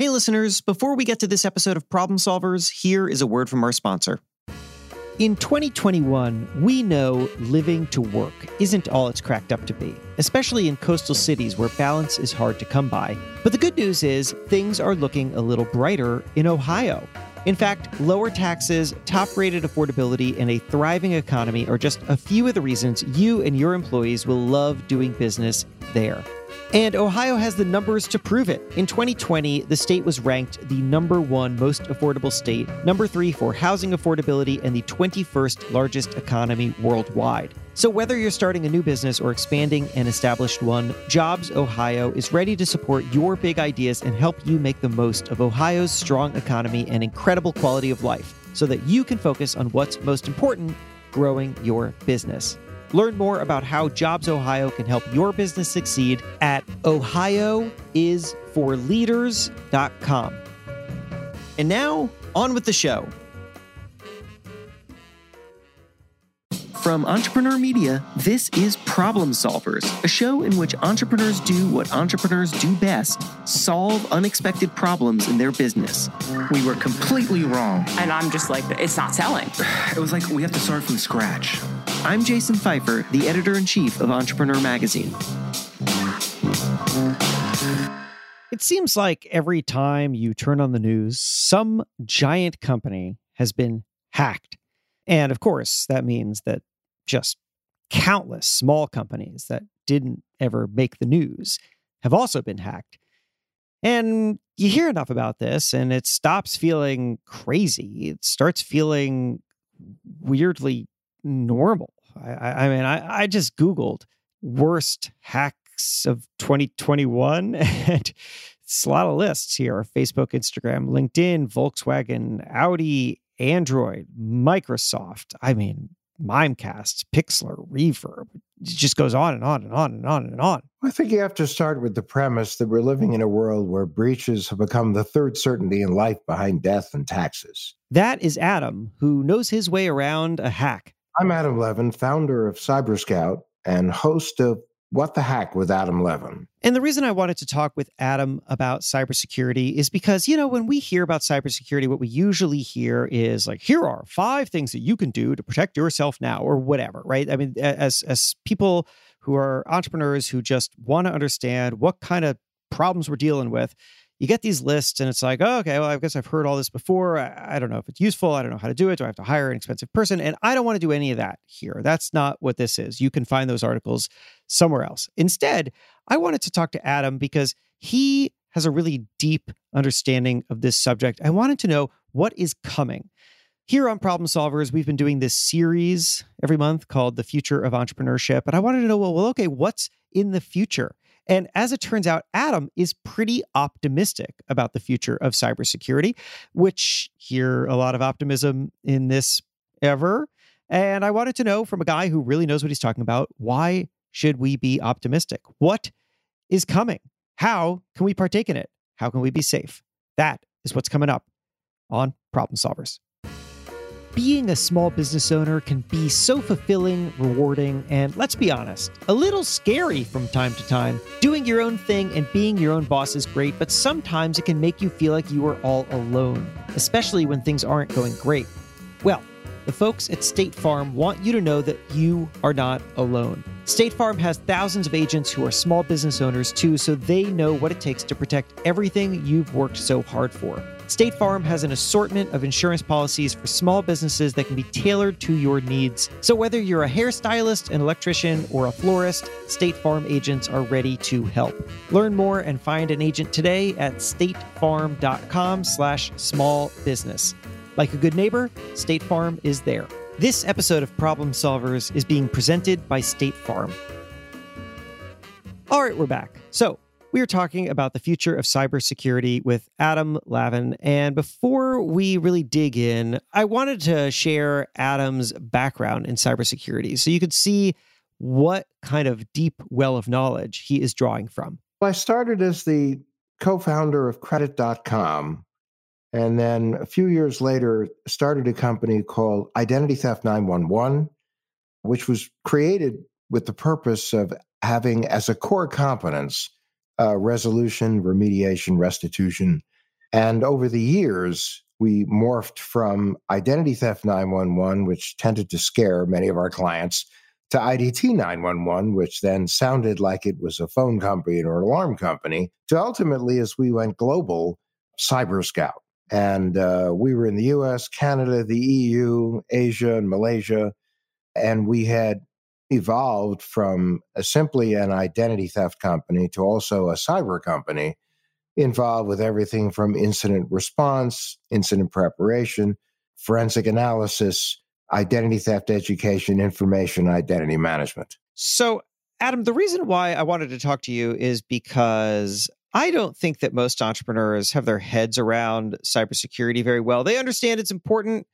Hey, listeners, before we get to this episode of Problem Solvers, here is a word from our sponsor. In 2021, we know living to work isn't all it's cracked up to be, especially in coastal cities where balance is hard to come by. But the good news is things are looking a little brighter in Ohio. In fact, lower taxes, top rated affordability, and a thriving economy are just a few of the reasons you and your employees will love doing business there. And Ohio has the numbers to prove it. In 2020, the state was ranked the number one most affordable state, number three for housing affordability, and the 21st largest economy worldwide. So, whether you're starting a new business or expanding an established one, Jobs Ohio is ready to support your big ideas and help you make the most of Ohio's strong economy and incredible quality of life so that you can focus on what's most important growing your business. Learn more about how Jobs Ohio can help your business succeed at ohioisforleaders.com. And now, on with the show. From Entrepreneur Media, this is Problem Solvers, a show in which entrepreneurs do what entrepreneurs do best solve unexpected problems in their business. We were completely wrong. And I'm just like, it's not selling. It was like we have to start from scratch. I'm Jason Feifer, the editor in chief of Entrepreneur Magazine. It seems like every time you turn on the news, some giant company has been hacked. And of course, that means that just countless small companies that didn't ever make the news have also been hacked. And you hear enough about this, and it stops feeling crazy. It starts feeling weirdly normal. I, I mean, I, I just Googled worst hacks of 2021, and it's a lot of lists here Facebook, Instagram, LinkedIn, Volkswagen, Audi, Android, Microsoft. I mean, Mimecast, Pixlr, Reverb. It just goes on and on and on and on and on. I think you have to start with the premise that we're living in a world where breaches have become the third certainty in life behind death and taxes. That is Adam, who knows his way around a hack. I'm Adam Levin, founder of Cyberscout and host of what the Hack with Adam Levin. And the reason I wanted to talk with Adam about cybersecurity is because, you know, when we hear about cybersecurity, what we usually hear is like, here are five things that you can do to protect yourself now or whatever, right? I mean, as as people who are entrepreneurs who just want to understand what kind of problems we're dealing with, you get these lists and it's like, oh, okay, well, I guess I've heard all this before. I, I, don't know if it's useful. I don't know how to do it. Do I have to hire an expensive person? And I don't want to do any of that here. That's not what this is. You can find those articles somewhere else. Instead, I wanted to talk to Adam because he has a really deep understanding of this subject. I wanted to know what is coming. Here on Problem Solvers, we've been doing this series every month called The Future of Entrepreneurship. And I wanted to know, well, well okay, what's in the future? And as it turns out, Adam is pretty optimistic about the future of cybersecurity, which hear a lot of optimism in this ever. And I wanted to know from a guy who really knows what he's talking about why should we be optimistic? What is coming? How can we partake in it? How can we be safe? That is what's coming up on Problem Solvers being a small business owner can be so fulfilling, rewarding, and let's be honest, a little scary from time to time. Doing your own thing and being your own boss is great, but sometimes it can make you feel like you are all alone, especially when things aren't going great. Well, the folks at State Farm want you to know that you are not alone. State Farm has thousands of agents who are small business owners too, so they know what it takes to protect everything you've worked so hard for. State Farm has an assortment of insurance policies for small businesses that can be tailored to your needs. So whether you're a hairstylist, an electrician, or a florist, State Farm agents are ready to help. Learn more and find an agent today at statefarm.com slash small business. Like a good neighbor, State Farm is there. This episode of Problem Solvers is being presented by State Farm. All right, we're back. So, we are talking about the future of cybersecurity with Adam Levin. And before we really dig in, I wanted to share Adam's background in cybersecurity so you could see what kind of deep well of knowledge he is drawing from. I started as the co founder of Credit.com. And then a few years later, started a company called Identity Theft 911, which was created with the purpose of having as a core competence uh, resolution, remediation, restitution, And over the years, we morphed from Identity Theft 911, which tended to scare many of our clients, to IDT 911, which then sounded like it was a phone company or an alarm company, to ultimately, as we went global, Cyber Scout. And uh, we were in the US, Canada, the EU, Asia, and Malaysia. And we had evolved from simply an identity theft company to also a cyber company involved with everything from incident response, incident preparation, forensic analysis, identity theft education, information identity management. So, Adam, the reason why I wanted to talk to you is because I don't think that most entrepreneurs have their heads around cybersecurity very well. They understand it's important,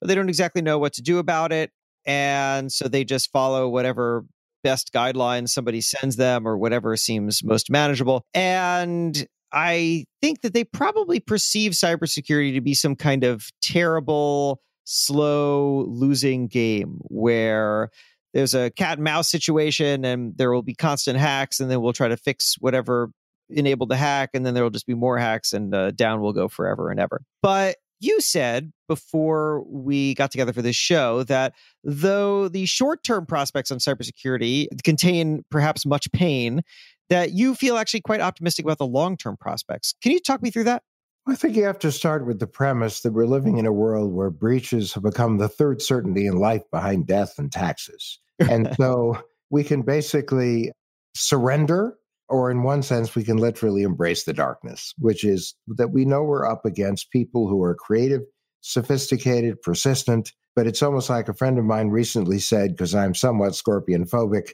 but they don't exactly know what to do about it. And so they just follow whatever best guidelines somebody sends them or whatever seems most manageable. And I think that they probably perceive cybersecurity to be some kind of terrible, slow losing game where there's a cat and mouse situation and there will be constant hacks and then we'll try to fix whatever enabled the hack and then there will just be more hacks and uh, down will go forever and ever. But you said before we got together for this show that though the short term prospects on cybersecurity contain perhaps much pain, that you feel actually quite optimistic about the long term prospects. Can you talk me through that? I think you have to start with the premise that we're living in a world where breaches have become the third certainty in life behind death and taxes. And so we can basically surrender, or in one sense, we can literally embrace the darkness, which is that we know we're up against people who are creative, sophisticated, persistent. But it's almost like a friend of mine recently said, because I'm somewhat scorpion phobic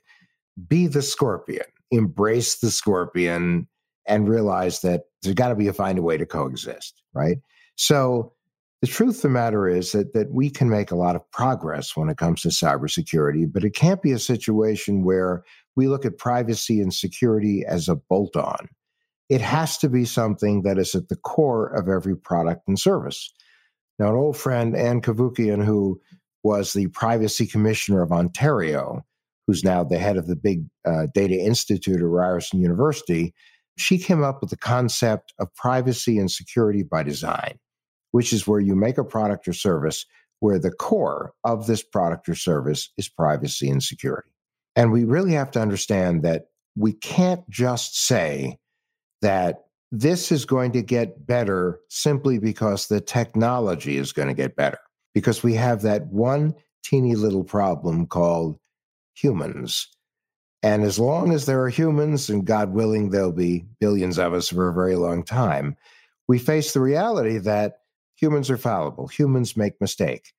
be the scorpion embrace the scorpion and realize that there's got to be a find a way to coexist, right? So the truth of the matter is that that we can make a lot of progress when it comes to cybersecurity, but it can't be a situation where we look at privacy and security as a bolt-on. It has to be something that is at the core of every product and service. Now, an old friend, Ann Cavoukian, who was the privacy commissioner of Ontario, who's now the head of the big uh, data institute at Ryerson University, she came up with the concept of privacy and security by design, which is where you make a product or service where the core of this product or service is privacy and security. And we really have to understand that we can't just say that this is going to get better simply because the technology is going to get better, because we have that one teeny little problem called humans. And as long as there are humans, and God willing, there'll be billions of us for a very long time, we face the reality that humans are fallible, humans make mistake.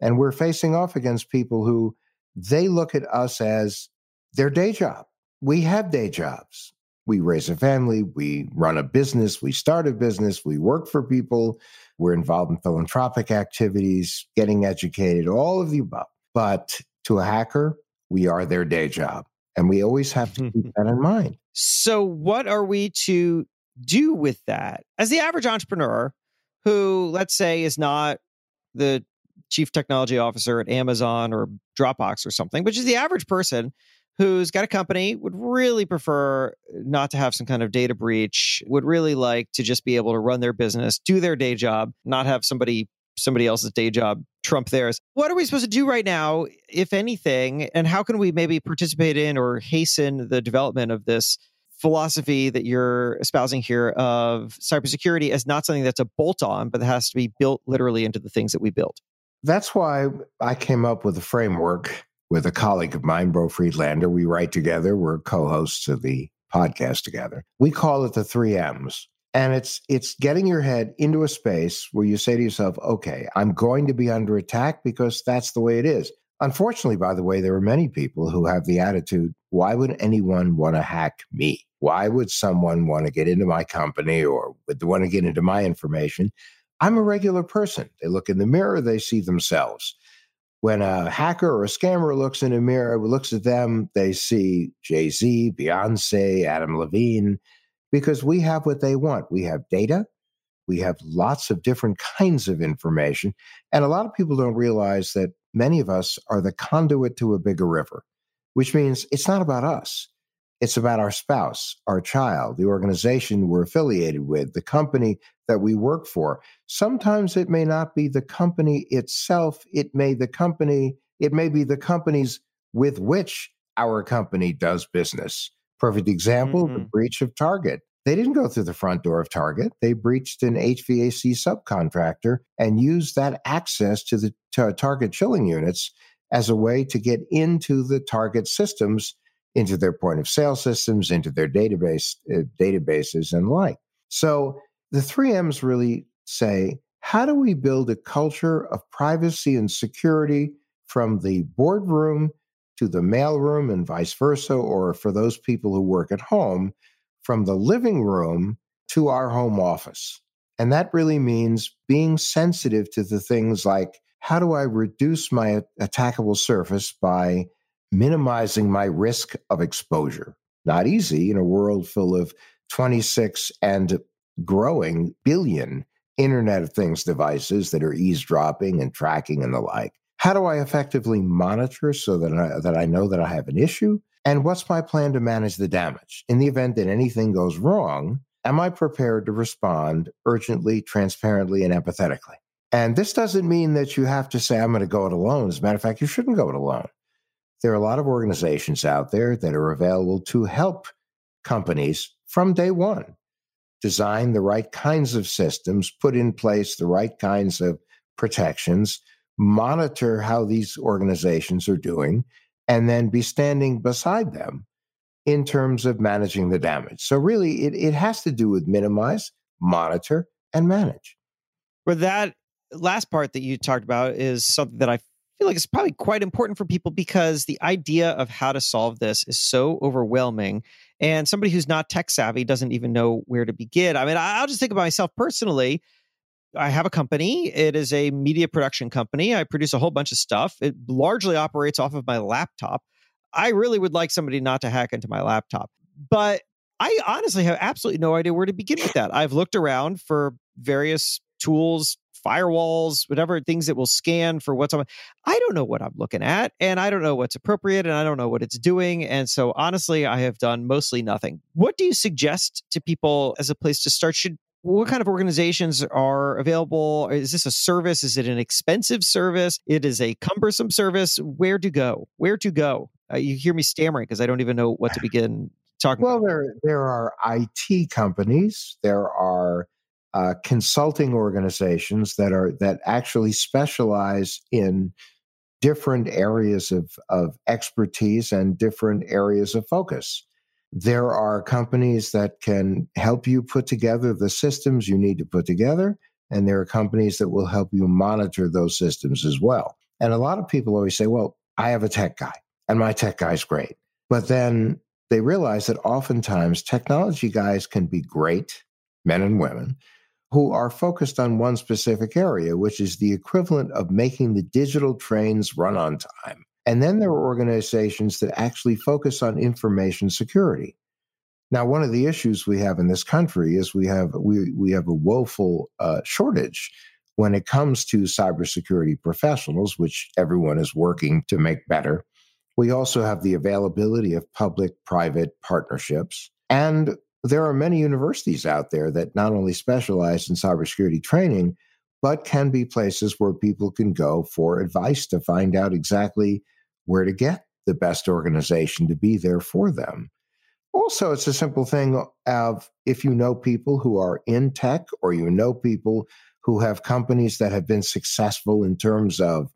And we're facing off against people who they look at us as their day job. We have day jobs. We raise a family, we run a business, we start a business, we work for people, we're involved in philanthropic activities, getting educated, all of the above. But to a hacker, we are their day job. And we always have to keep that in mind. So, what are we to do with that? As the average entrepreneur who, let's say, is not the chief technology officer at Amazon or Dropbox or something, which is the average person who's got a company, would really prefer not to have some kind of data breach, would really like to just be able to run their business, do their day job, not have somebody somebody else's day job trump theirs. What are we supposed to do right now, if anything? And how can we maybe participate in or hasten the development of this philosophy that you're espousing here of cybersecurity as not something that's a bolt on, but that has to be built literally into the things that we build? That's why I came up with a framework with a colleague of mine, Beau Friedlander. We write together, we're co hosts of the podcast together. We call it the three M's and it's it's getting your head into a space where you say to yourself okay i'm going to be under attack because that's the way it is unfortunately by the way there are many people who have the attitude why would anyone want to hack me why would someone want to get into my company or would they want to get into my information i'm a regular person they look in the mirror they see themselves when a hacker or a scammer looks in a mirror looks at them they see jay-z beyonce adam levine because we have what they want. We have data, we have lots of different kinds of information. And a lot of people don't realize that many of us are the conduit to a bigger river, which means it's not about us. It's about our spouse, our child, the organization we're affiliated with, the company that we work for. Sometimes it may not be the company itself, it may the company, it may be the companies with which our company does business. Perfect example, mm-hmm. the breach of Target. They didn't go through the front door of Target. They breached an HVAC subcontractor and used that access to the to Target chilling units as a way to get into the Target systems, into their point of sale systems, into their database uh, databases and like. So the three M's really say, how do we build a culture of privacy and security from the boardroom to the mailroom and vice versa, or for those people who work at home, from the living room to our home office. And that really means being sensitive to the things like how do I reduce my attackable surface by minimizing my risk of exposure? Not easy in a world full of 26 and growing billion Internet of Things devices that are eavesdropping and tracking and the like. How do I effectively monitor so that I, that I know that I have an issue? And what's my plan to manage the damage? In the event that anything goes wrong, am I prepared to respond urgently, transparently, and empathetically? And this doesn't mean that you have to say, I'm going to go it alone. As a matter of fact, you shouldn't go it alone. There are a lot of organizations out there that are available to help companies from day one design the right kinds of systems, put in place the right kinds of protections, monitor how these organizations are doing, and then be standing beside them in terms of managing the damage. So, really, it, it has to do with minimize, monitor, and manage. Well, that last part that you talked about is something that I feel like it's probably quite important for people because the idea of how to solve this is so overwhelming. And somebody who's not tech savvy doesn't even know where to begin. I mean, I'll just think about myself personally. I have a company. It is a media production company. I produce a whole bunch of stuff. It largely operates off of my laptop. I really would like somebody not to hack into my laptop. But I honestly have absolutely no idea where to begin with that. I've looked around for various tools, firewalls, whatever things that will scan for what's on. I don't know what I'm looking at, and I don't know what's appropriate, and I don't know what it's doing. And so, honestly, I have done mostly nothing. What do you suggest to people as a place to start? Should what kind of organizations are available? Is this a service? Is it an expensive service? It is a cumbersome service. Where to go? Where to go? Uh, you hear me stammering because I don't even know what to begin talking. Well, about. there there are IT companies. There are uh, consulting organizations that are that actually specialize in different areas of, of expertise and different areas of focus. There are companies that can help you put together the systems you need to put together, and there are companies that will help you monitor those systems as well. And a lot of people always say, well, I have a tech guy, and my tech guy's great. But then they realize that oftentimes technology guys can be great, men and women, who are focused on one specific area, which is the equivalent of making the digital trains run on time. And then there are organizations that actually focus on information security. Now, one of the issues we have in this country is we have we we have a woeful uh, shortage when it comes to cybersecurity professionals, which everyone is working to make better. We also have the availability of public-private partnerships, and there are many universities out there that not only specialize in cybersecurity training, but can be places where people can go for advice to find out exactly where to get the best organization to be there for them. Also, it's a simple thing of if you know people who are in tech or you know people who have companies that have been successful in terms of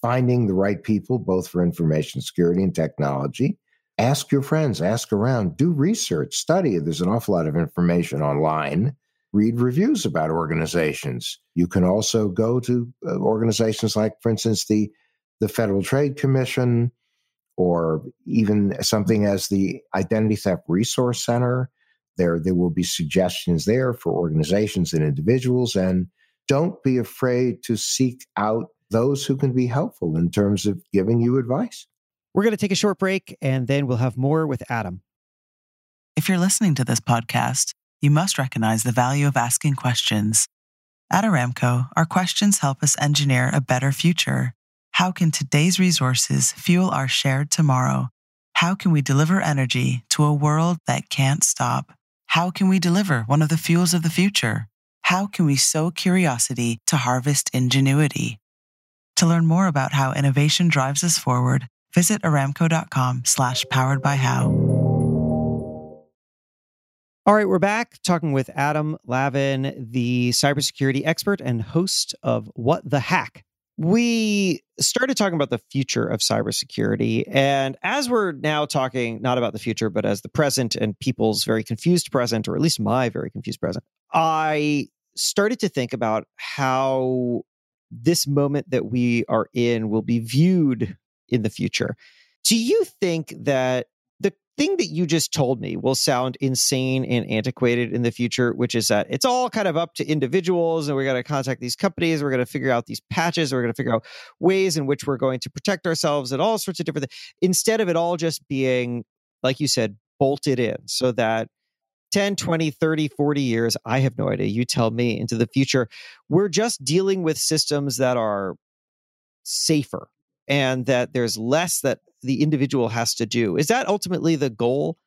finding the right people, both for information security and technology, ask your friends, ask around, do research, study. There's an awful lot of information online. Read reviews about organizations. You can also go to uh, organizations like, for instance, the the Federal Trade Commission, or even something as the Identity Theft Resource Center. There, there will be suggestions there for organizations and individuals. And don't be afraid to seek out those who can be helpful in terms of giving you advice. We're going to take a short break and then we'll have more with Adam. If you're listening to this podcast, you must recognize the value of asking questions. At Aramco, our questions help us engineer a better future. How can today's resources fuel our shared tomorrow? How can we deliver energy to a world that can't stop? How can we deliver one of the fuels of the future? How can we sow curiosity to harvest ingenuity? To learn more about how innovation drives us forward, visit aramco.com slash powered by how. All right, we're back talking with Adam Levin, the cybersecurity expert and host of What the Hack. We started talking about the future of cybersecurity. And as we're now talking, not about the future, but as the present and people's very confused present, or at least my very confused present, I started to think about how this moment that we are in will be viewed in the future. Do you think that the thing that you just told me will sound insane and antiquated in the future, which is that it's all kind of up to individuals and we got to contact these companies, we're going to figure out these patches, we're going to figure out ways in which we're going to protect ourselves and all sorts of different things, instead of it all just being, like you said, bolted in so that 10, 20, 30, 40 years, I have no idea. You tell me into the future. We're just dealing with systems that are safer and that there's less that the individual has to do. Is that ultimately the goal?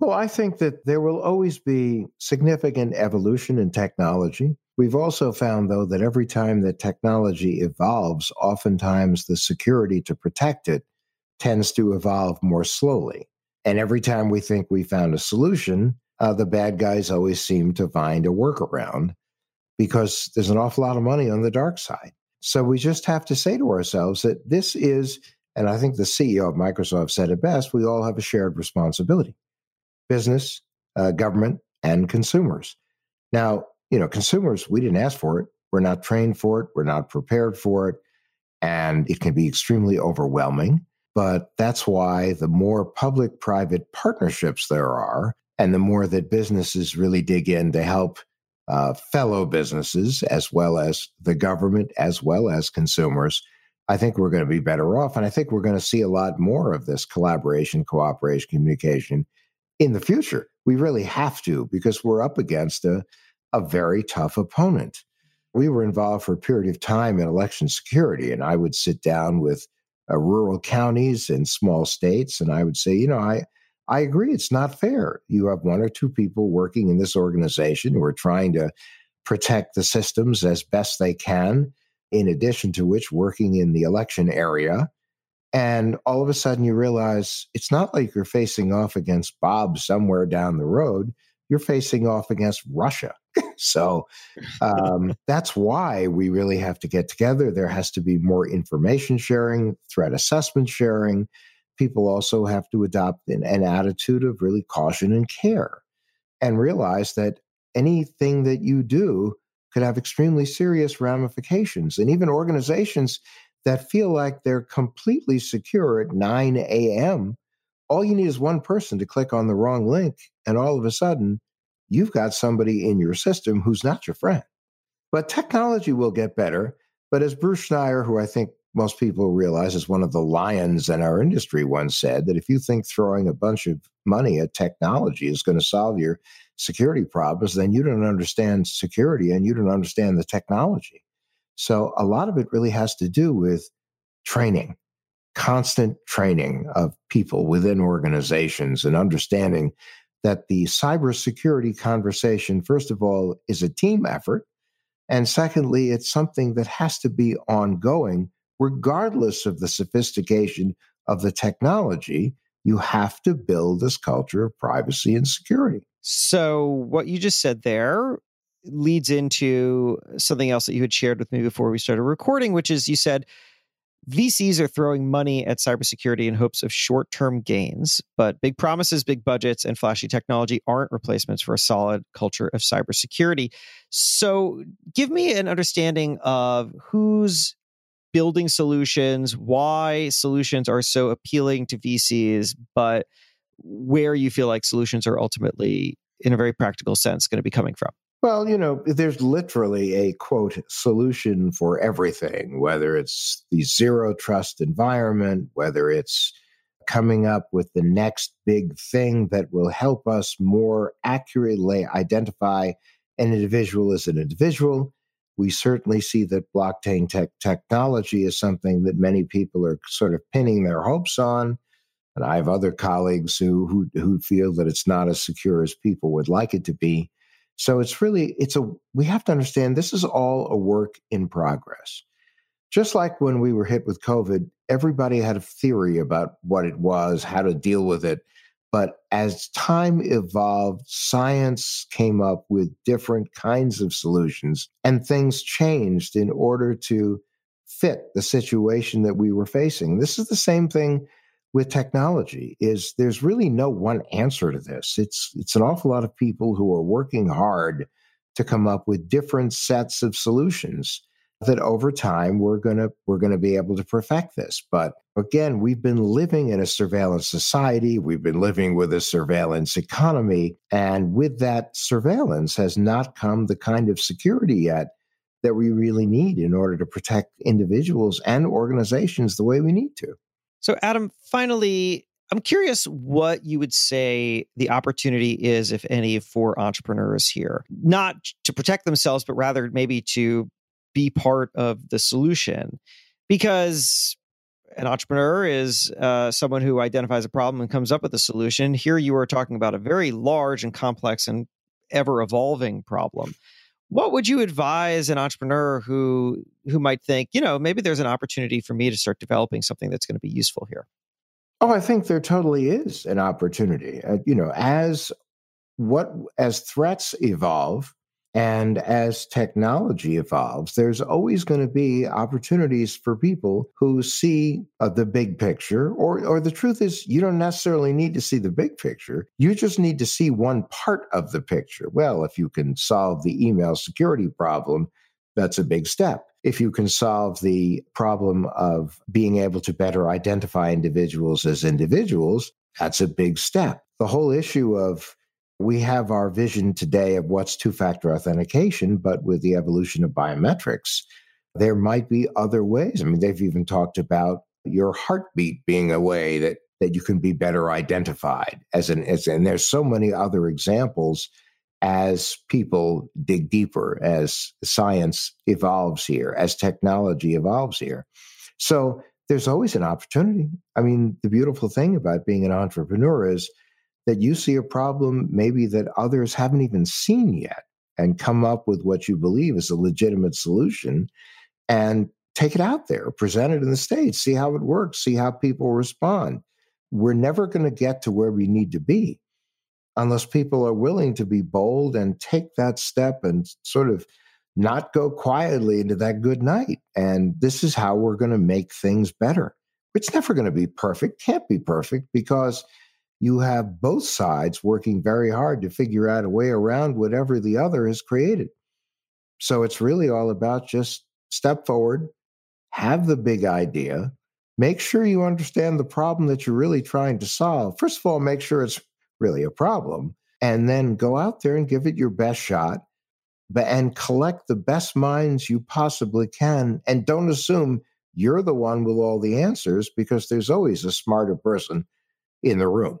Well, I think that there will always be significant evolution in technology. We've also found, though, that every time that technology evolves, oftentimes the security to protect it tends to evolve more slowly. And every time we think we found a solution, uh, the bad guys always seem to find a workaround because there's an awful lot of money on the dark side. So we just have to say to ourselves that this is, and I think the CEO of Microsoft said it best we all have a shared responsibility business, uh, government, and consumers. Now, you know, consumers, we didn't ask for it. We're not trained for it. We're not prepared for it. And it can be extremely overwhelming. But that's why the more public private partnerships there are, and the more that businesses really dig in to help uh, fellow businesses as well as the government as well as consumers i think we're going to be better off and i think we're going to see a lot more of this collaboration cooperation communication in the future. We really have to because we're up against a, a very tough opponent. We were involved for a period of time in election security and i would sit down with uh, rural counties and small states and i would say you know i I agree, it's not fair. You have one or two people working in this organization who are trying to protect the systems as best they can, in addition to which, working in the election area. And all of a sudden, you realize it's not like you're facing off against Bob somewhere down the road. You're facing off against Russia. so um, that's why we really have to get together. There has to be more information sharing, threat assessment sharing people also have to adopt an, an attitude of really caution and care and realize that anything that you do could have extremely serious ramifications. And even organizations that feel like they're completely secure at 9 a.m., all you need is one person to click on the wrong link. And all of a sudden, you've got somebody in your system who's not your friend. But technology will get better. But as Bruce Schneier, who I think most people realize is one of the lions in our industry once said that if you think throwing a bunch of money at technology is going to solve your security problems, then you don't understand security and you don't understand the technology. So a lot of it really has to do with training, constant training of people within organizations and understanding that the cybersecurity conversation, first of all, is a team effort. And secondly, it's something that has to be ongoing regardless of the sophistication of the technology, you have to build this culture of privacy and security. So, what you just said there leads into something else that you had shared with me before we started recording, which is you said VCs are throwing money at cybersecurity in hopes of short term gains, but big promises, big budgets, and flashy technology aren't replacements for a solid culture of cybersecurity. So, give me an understanding of who's building solutions, why solutions are so appealing to VCs, but where you feel like solutions are ultimately, in a very practical sense, going to be coming from. Well, you know, there's literally a quote solution for everything, whether it's the zero trust environment, whether it's coming up with the next big thing that will help us more accurately identify an individual as an individual we certainly see that blockchain tech technology is something that many people are sort of pinning their hopes on. And I have other colleagues who, who, who feel that it's not as secure as people would like it to be. So it's really, it's a, we have to understand this is all a work in progress. Just like when we were hit with COVID, everybody had a theory about what it was, how to deal with it. But as time evolved, science came up with different kinds of solutions and things changed in order to fit the situation that we were facing. This is the same thing with technology is there's really no one answer to this. It's it's an awful lot of people who are working hard to come up with different sets of solutions that over time we're going to we're going to be able to perfect this. But again we've been living in a surveillance society we've been living with a surveillance economy and with that surveillance has not come the kind of security yet that we really need in order to protect individuals and organizations the way we need to. So adam finally I'm curious what you would say the opportunity is, if any, for entrepreneurs here, not to protect themselves, but rather maybe to be part of the solution because an entrepreneur is uh, someone who identifies a problem and comes up with a solution. Here you are talking about a very large and complex and ever evolving problem. What would you advise an entrepreneur who who might think, you know, maybe there's an opportunity for me to start developing something that's going to be useful here? Oh, I think there totally is an opportunity. Uh, you know, as what as threats evolve, and as technology evolves, there's always going to be opportunities for people who see uh, the big picture, or, or the truth is, you don't necessarily need to see the big picture. You just need to see one part of the picture. Well, if you can solve the email security problem, that's a big step. If you can solve the problem of being able to better identify individuals as individuals, that's a big step. The whole issue of we have our vision today of what's two factor authentication, but with the evolution of biometrics, there might be other ways. I mean, they've even talked about your heartbeat being a way that that you can be better identified as an as and there's so many other examples as people dig deeper as science evolves here as technology evolves here so there's always an opportunity i mean the beautiful thing about being an entrepreneur is that you see a problem maybe that others haven't even seen yet and come up with what you believe is a legitimate solution and take it out there, present it in the States, see how it works, see how people respond. We're never going to get to where we need to be unless people are willing to be bold and take that step and sort of not go quietly into that good night. And this is how we're going to make things better. It's never going to be perfect, can't be perfect because you have both sides working very hard to figure out a way around whatever the other has created. So it's really all about just step forward, have the big idea, make sure you understand the problem that you're really trying to solve. First of all, make sure it's really a problem, and then go out there and give it your best shot. And collect the best minds you possibly can, and don't assume you're the one with all the answers because there's always a smarter person in the room.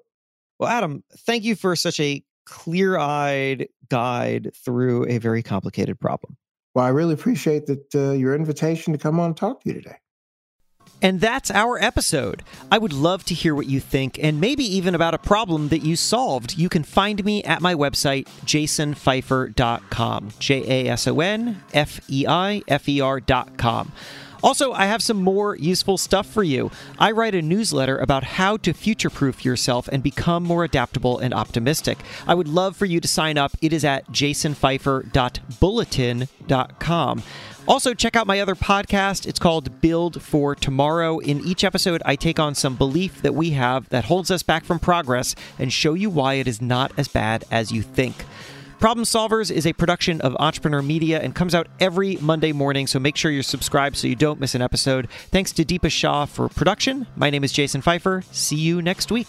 Well, Adam, thank you for such a clear eyed guide through a very complicated problem. Well, I really appreciate that uh, your invitation to come on and talk to you today. And that's our episode. I would love to hear what you think and maybe even about a problem that you solved. You can find me at my website, jasonfeifer.com. J A S O N F E I F E R.com. Also, I have some more useful stuff for you. I write a newsletter about how to future proof yourself and become more adaptable and optimistic. I would love for you to sign up. It is at jasonfeifer.bulletin.com. Also, check out my other podcast. It's called Build for Tomorrow. In each episode, I take on some belief that we have that holds us back from progress and show you why it is not as bad as you think. Problem Solvers is a production of Entrepreneur Media and comes out every Monday morning, so make sure you're subscribed so you don't miss an episode. Thanks to Deepa Shah for production. My name is Jason Feifer. See you next week.